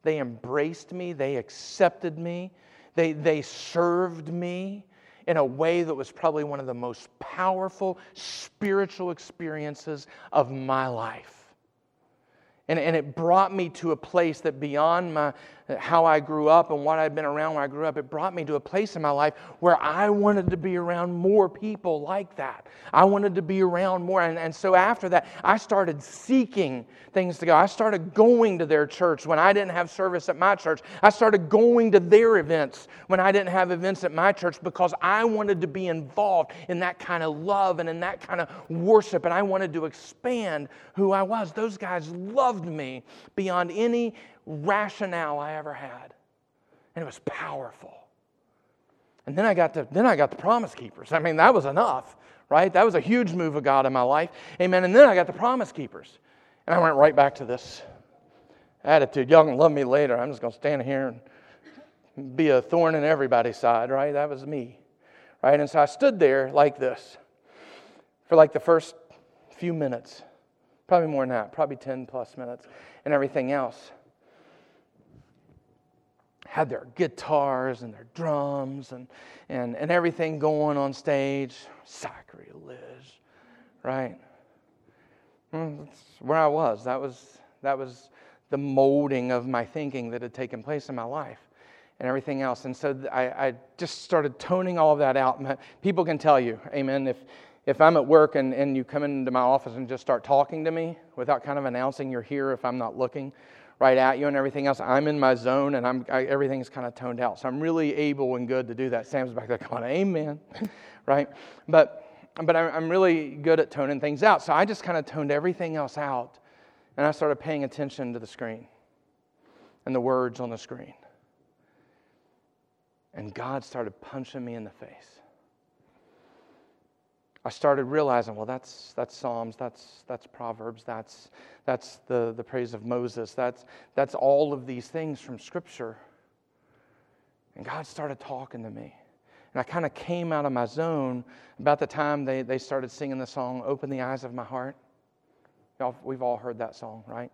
[SPEAKER 1] They embraced me, they accepted me, they, they served me in a way that was probably one of the most powerful spiritual experiences of my life. And, and it brought me to a place that beyond my, how I grew up and what I'd been around when I grew up, it brought me to a place in my life where I wanted to be around more people like that. I wanted to be around more. And, and so after that, I started seeking things to go. I started going to their church when I didn't have service at my church. I started going to their events when I didn't have events at my church because I wanted to be involved in that kind of love and in that kind of worship. And I wanted to expand who I was. Those guys loved loved me beyond any rationale I ever had. And it was powerful. And then I got to then I got the promise keepers. I mean, that was enough, right? That was a huge move of God in my life. Amen. And then I got the promise keepers. And I went right back to this attitude. Y'all can love me later. I'm just gonna stand here and be a thorn in everybody's side, right? That was me. Right? And so I stood there like this for like the first few minutes. Probably more than that, probably 10 plus minutes, and everything else. Had their guitars and their drums and, and, and everything going on stage. Sacrilege, right? Hmm, that's where I was. That was, that was the molding of my thinking that had taken place in my life and everything else. And so I, I, just started toning all of that out. People can tell you, amen, if, if I'm at work and, and you come into my office and just start talking to me without kind of announcing you're here if I'm not looking right at you and everything else, I'm in my zone and I'm, I, everything's kind of toned out. So I'm really able and good to do that. Sam's back there, come on, amen, [LAUGHS] right? But, but I'm really good at toning things out. So I just kind of toned everything else out and I started paying attention to the screen and the words on the screen. And God started punching me in the face. I started realizing, well, that's, that's Psalms, that's, that's Proverbs, that's, that's the, the praise of Moses, that's, that's all of these things from Scripture. And God started talking to me. And I kind of came out of my zone about the time they, they started singing the song, Open the Eyes of My Heart. Y'all, we've all heard that song, right?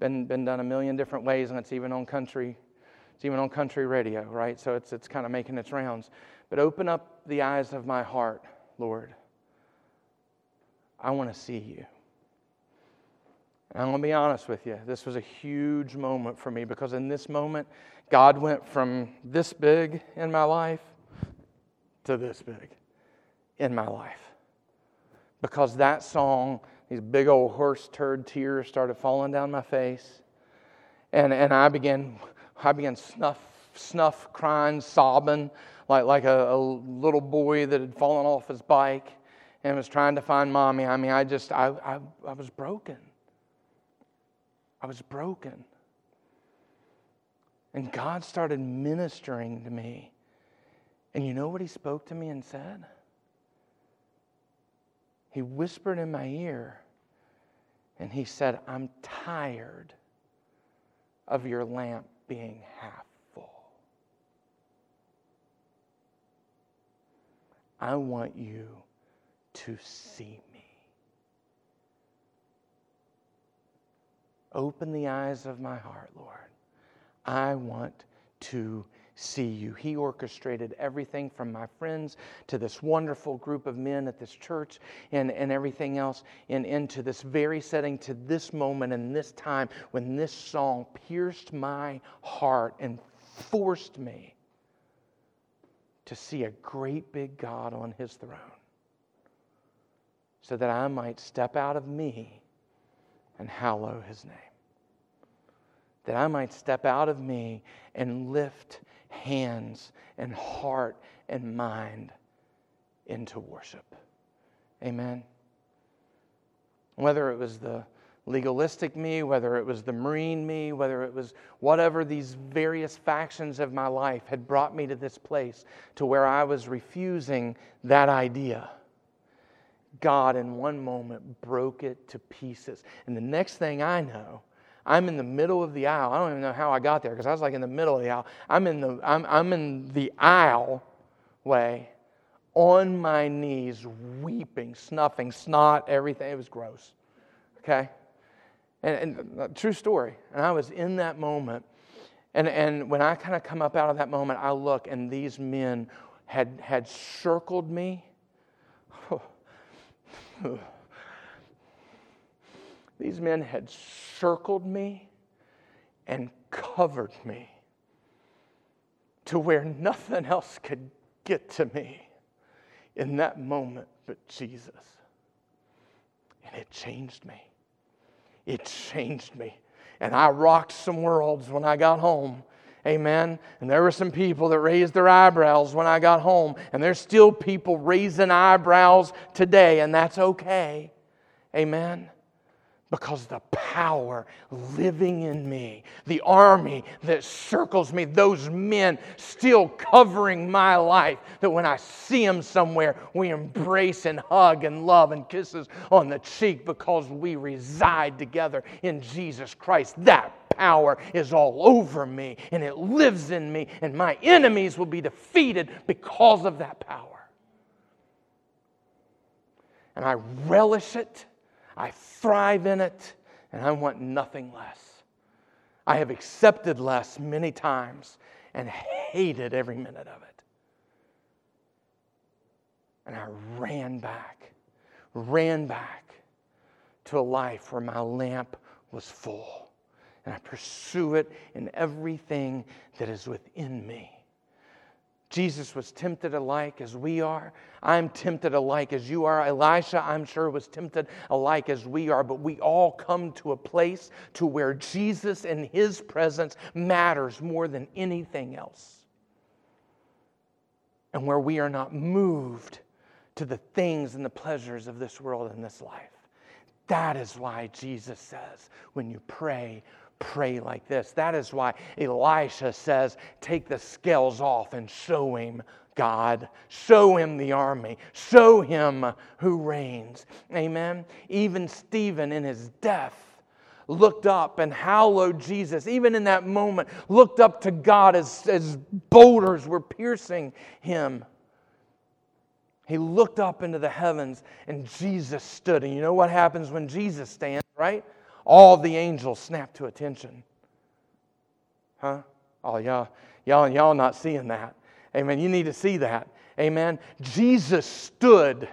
[SPEAKER 1] Been, been done a million different ways, and it's even on country. It's even on country radio, right? So it's, it's kind of making its rounds. But open up the eyes of my heart, Lord. I want to see you. And I'm going to be honest with you. This was a huge moment for me because in this moment, God went from this big in my life to this big. in my life. Because that song, these big old horse turd tears started falling down my face. And, and I began, I began snuff, snuff crying, sobbing like, like a, a little boy that had fallen off his bike and was trying to find mommy. I mean, I just, I, I, I was broken. I was broken. And God started ministering to me. And you know what He spoke to me and said? He whispered in my ear and He said, I'm tired of your lamp being half full. I want you to see me. Open the eyes of my heart, Lord. I want to see you. He orchestrated everything from my friends to this wonderful group of men at this church and, and everything else, and into this very setting, to this moment and this time when this song pierced my heart and forced me to see a great big God on his throne so that I might step out of me and hallow his name. That I might step out of me and lift hands and heart and mind into worship. Amen. Whether it was the legalistic me, whether it was the Marine me, whether it was whatever these various factions of my life had brought me to this place to where I was refusing that idea. God, in one moment, broke it to pieces. And the next thing I know, I'm in the middle of the aisle. I don't even know how I got there because I was like in the middle of the aisle. I'm in the, I'm, I'm in the aisle way on my knees, weeping, snuffing, snot, everything. It was gross. Okay? And, and uh, true story. And I was in that moment. And, and when I kind of come up out of that moment, I look and these men had, had circled me. [SIGHS] [SIGHS] These men had circled me and covered me to where nothing else could get to me in that moment but Jesus. And it changed me. It changed me. And I rocked some worlds when I got home. Amen. And there were some people that raised their eyebrows when I got home. And there's still people raising eyebrows today, and that's okay. Amen because the power living in me, the army that circles me, those men still covering my life, that when I see them somewhere, we embrace and hug and love and kisses on the cheek because we reside together in Jesus Christ. That power is all over me and it lives in me, and my enemies will be defeated because of that power. And I relish it I thrive in it, and I want nothing less. I have accepted less many times and hated every minute of it. And I ran back, ran back to a life where my lamp was full. And I pursue it in everything that is within me. Jesus was tempted alike as we are. I'm tempted alike as you are. Elisha, I'm sure, was tempted alike as we are. But we all come to a place to where Jesus and his presence matters more than anything else. And where we are not moved to the things and the pleasures of this world and this life. That is why Jesus says, when you pray, pray like this. That is why Elisha says, Take the scales off and show him God. Show him the army. Show him who reigns. Amen. Even Stephen in his death looked up and hallowed Jesus, even in that moment, looked up to God as, as boulders were piercing him. He looked up into the heavens and Jesus stood. And you know what happens when Jesus stands, right? All the angels snapped to attention. Huh? Oh, y'all, y'all, y'all not seeing that. Amen. You need to see that. Amen. Jesus stood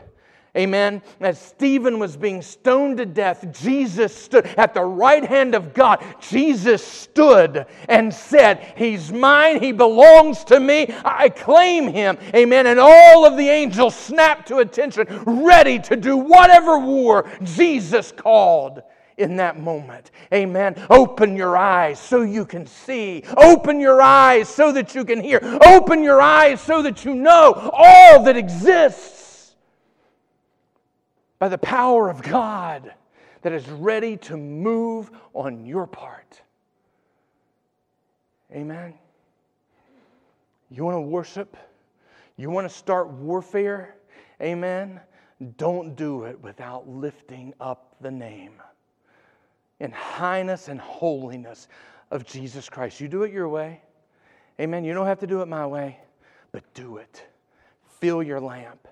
[SPEAKER 1] Amen. As Stephen was being stoned to death, Jesus stood at the right hand of God. Jesus stood and said, He's mine. He belongs to me. I claim him. Amen. And all of the angels snapped to attention, ready to do whatever war Jesus called in that moment. Amen. Open your eyes so you can see. Open your eyes so that you can hear. Open your eyes so that you know all that exists by the power of God that is ready to move on your part. Amen. You want to worship? You want to start warfare? Amen. Don't do it without lifting up the name in highness and holiness of Jesus Christ. You do it your way. Amen. You don't have to do it my way, but do it. Fill your lamp.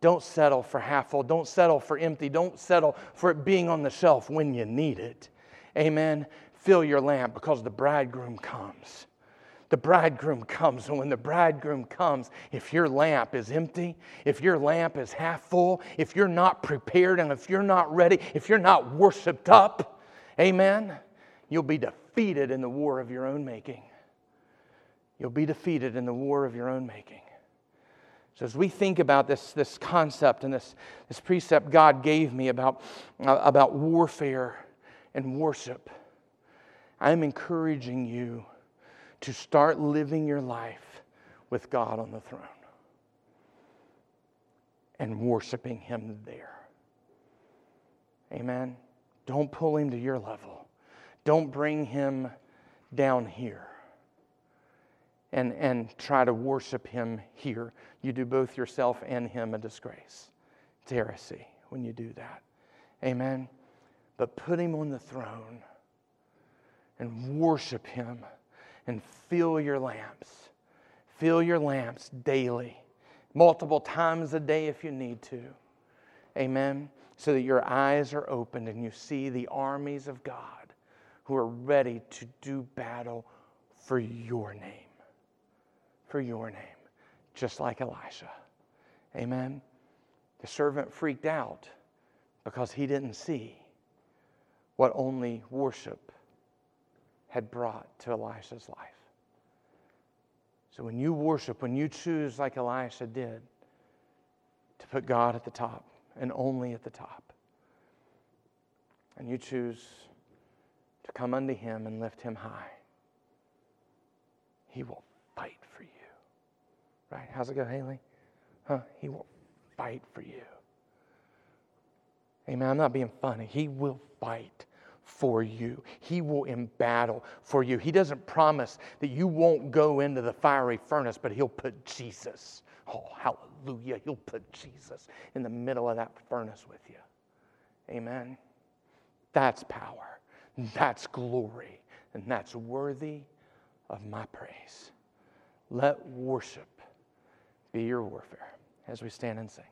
[SPEAKER 1] Don't settle for half full. Don't settle for empty. Don't settle for it being on the shelf when you need it. Amen. Fill your lamp because the bridegroom comes. The bridegroom comes, and when the bridegroom comes, if your lamp is empty, if your lamp is half full, if you're not prepared, and if you're not ready, if you're not worshiped up, amen, you'll be defeated in the war of your own making. You'll be defeated in the war of your own making. So, as we think about this, this concept and this, this precept God gave me about, uh, about warfare and worship, I'm encouraging you to start living your life with God on the throne and worshiping Him there. Amen. Don't pull Him to your level, don't bring Him down here and, and try to worship him here. You do both yourself and him a disgrace. It's heresy when you do that. Amen. But put him on the throne and worship him and fill your lamps. Fill your lamps daily, multiple times a day if you need to. Amen. So that your eyes are opened and you see the armies of God who are ready to do battle for your name for your name, just like Elisha. Amen. The servant freaked out because he didn't see what only worship had brought to Elisha's life. So when you worship, when you choose, like Elisha did, to put God at the top and only at the top, and you choose to come unto him and lift him high, he will fight for you. Right? How's it go, Haley? Huh? He will fight for you. Amen. I'm not being funny. He will fight for you. He will in battle for you. He doesn't promise that you won't go into the fiery furnace, but He'll put Jesus. Oh, hallelujah. He'll put Jesus in the middle of that furnace with you. Amen. That's power. That's glory. And that's worthy of my praise. Let worship be your warfare as we stand and sing.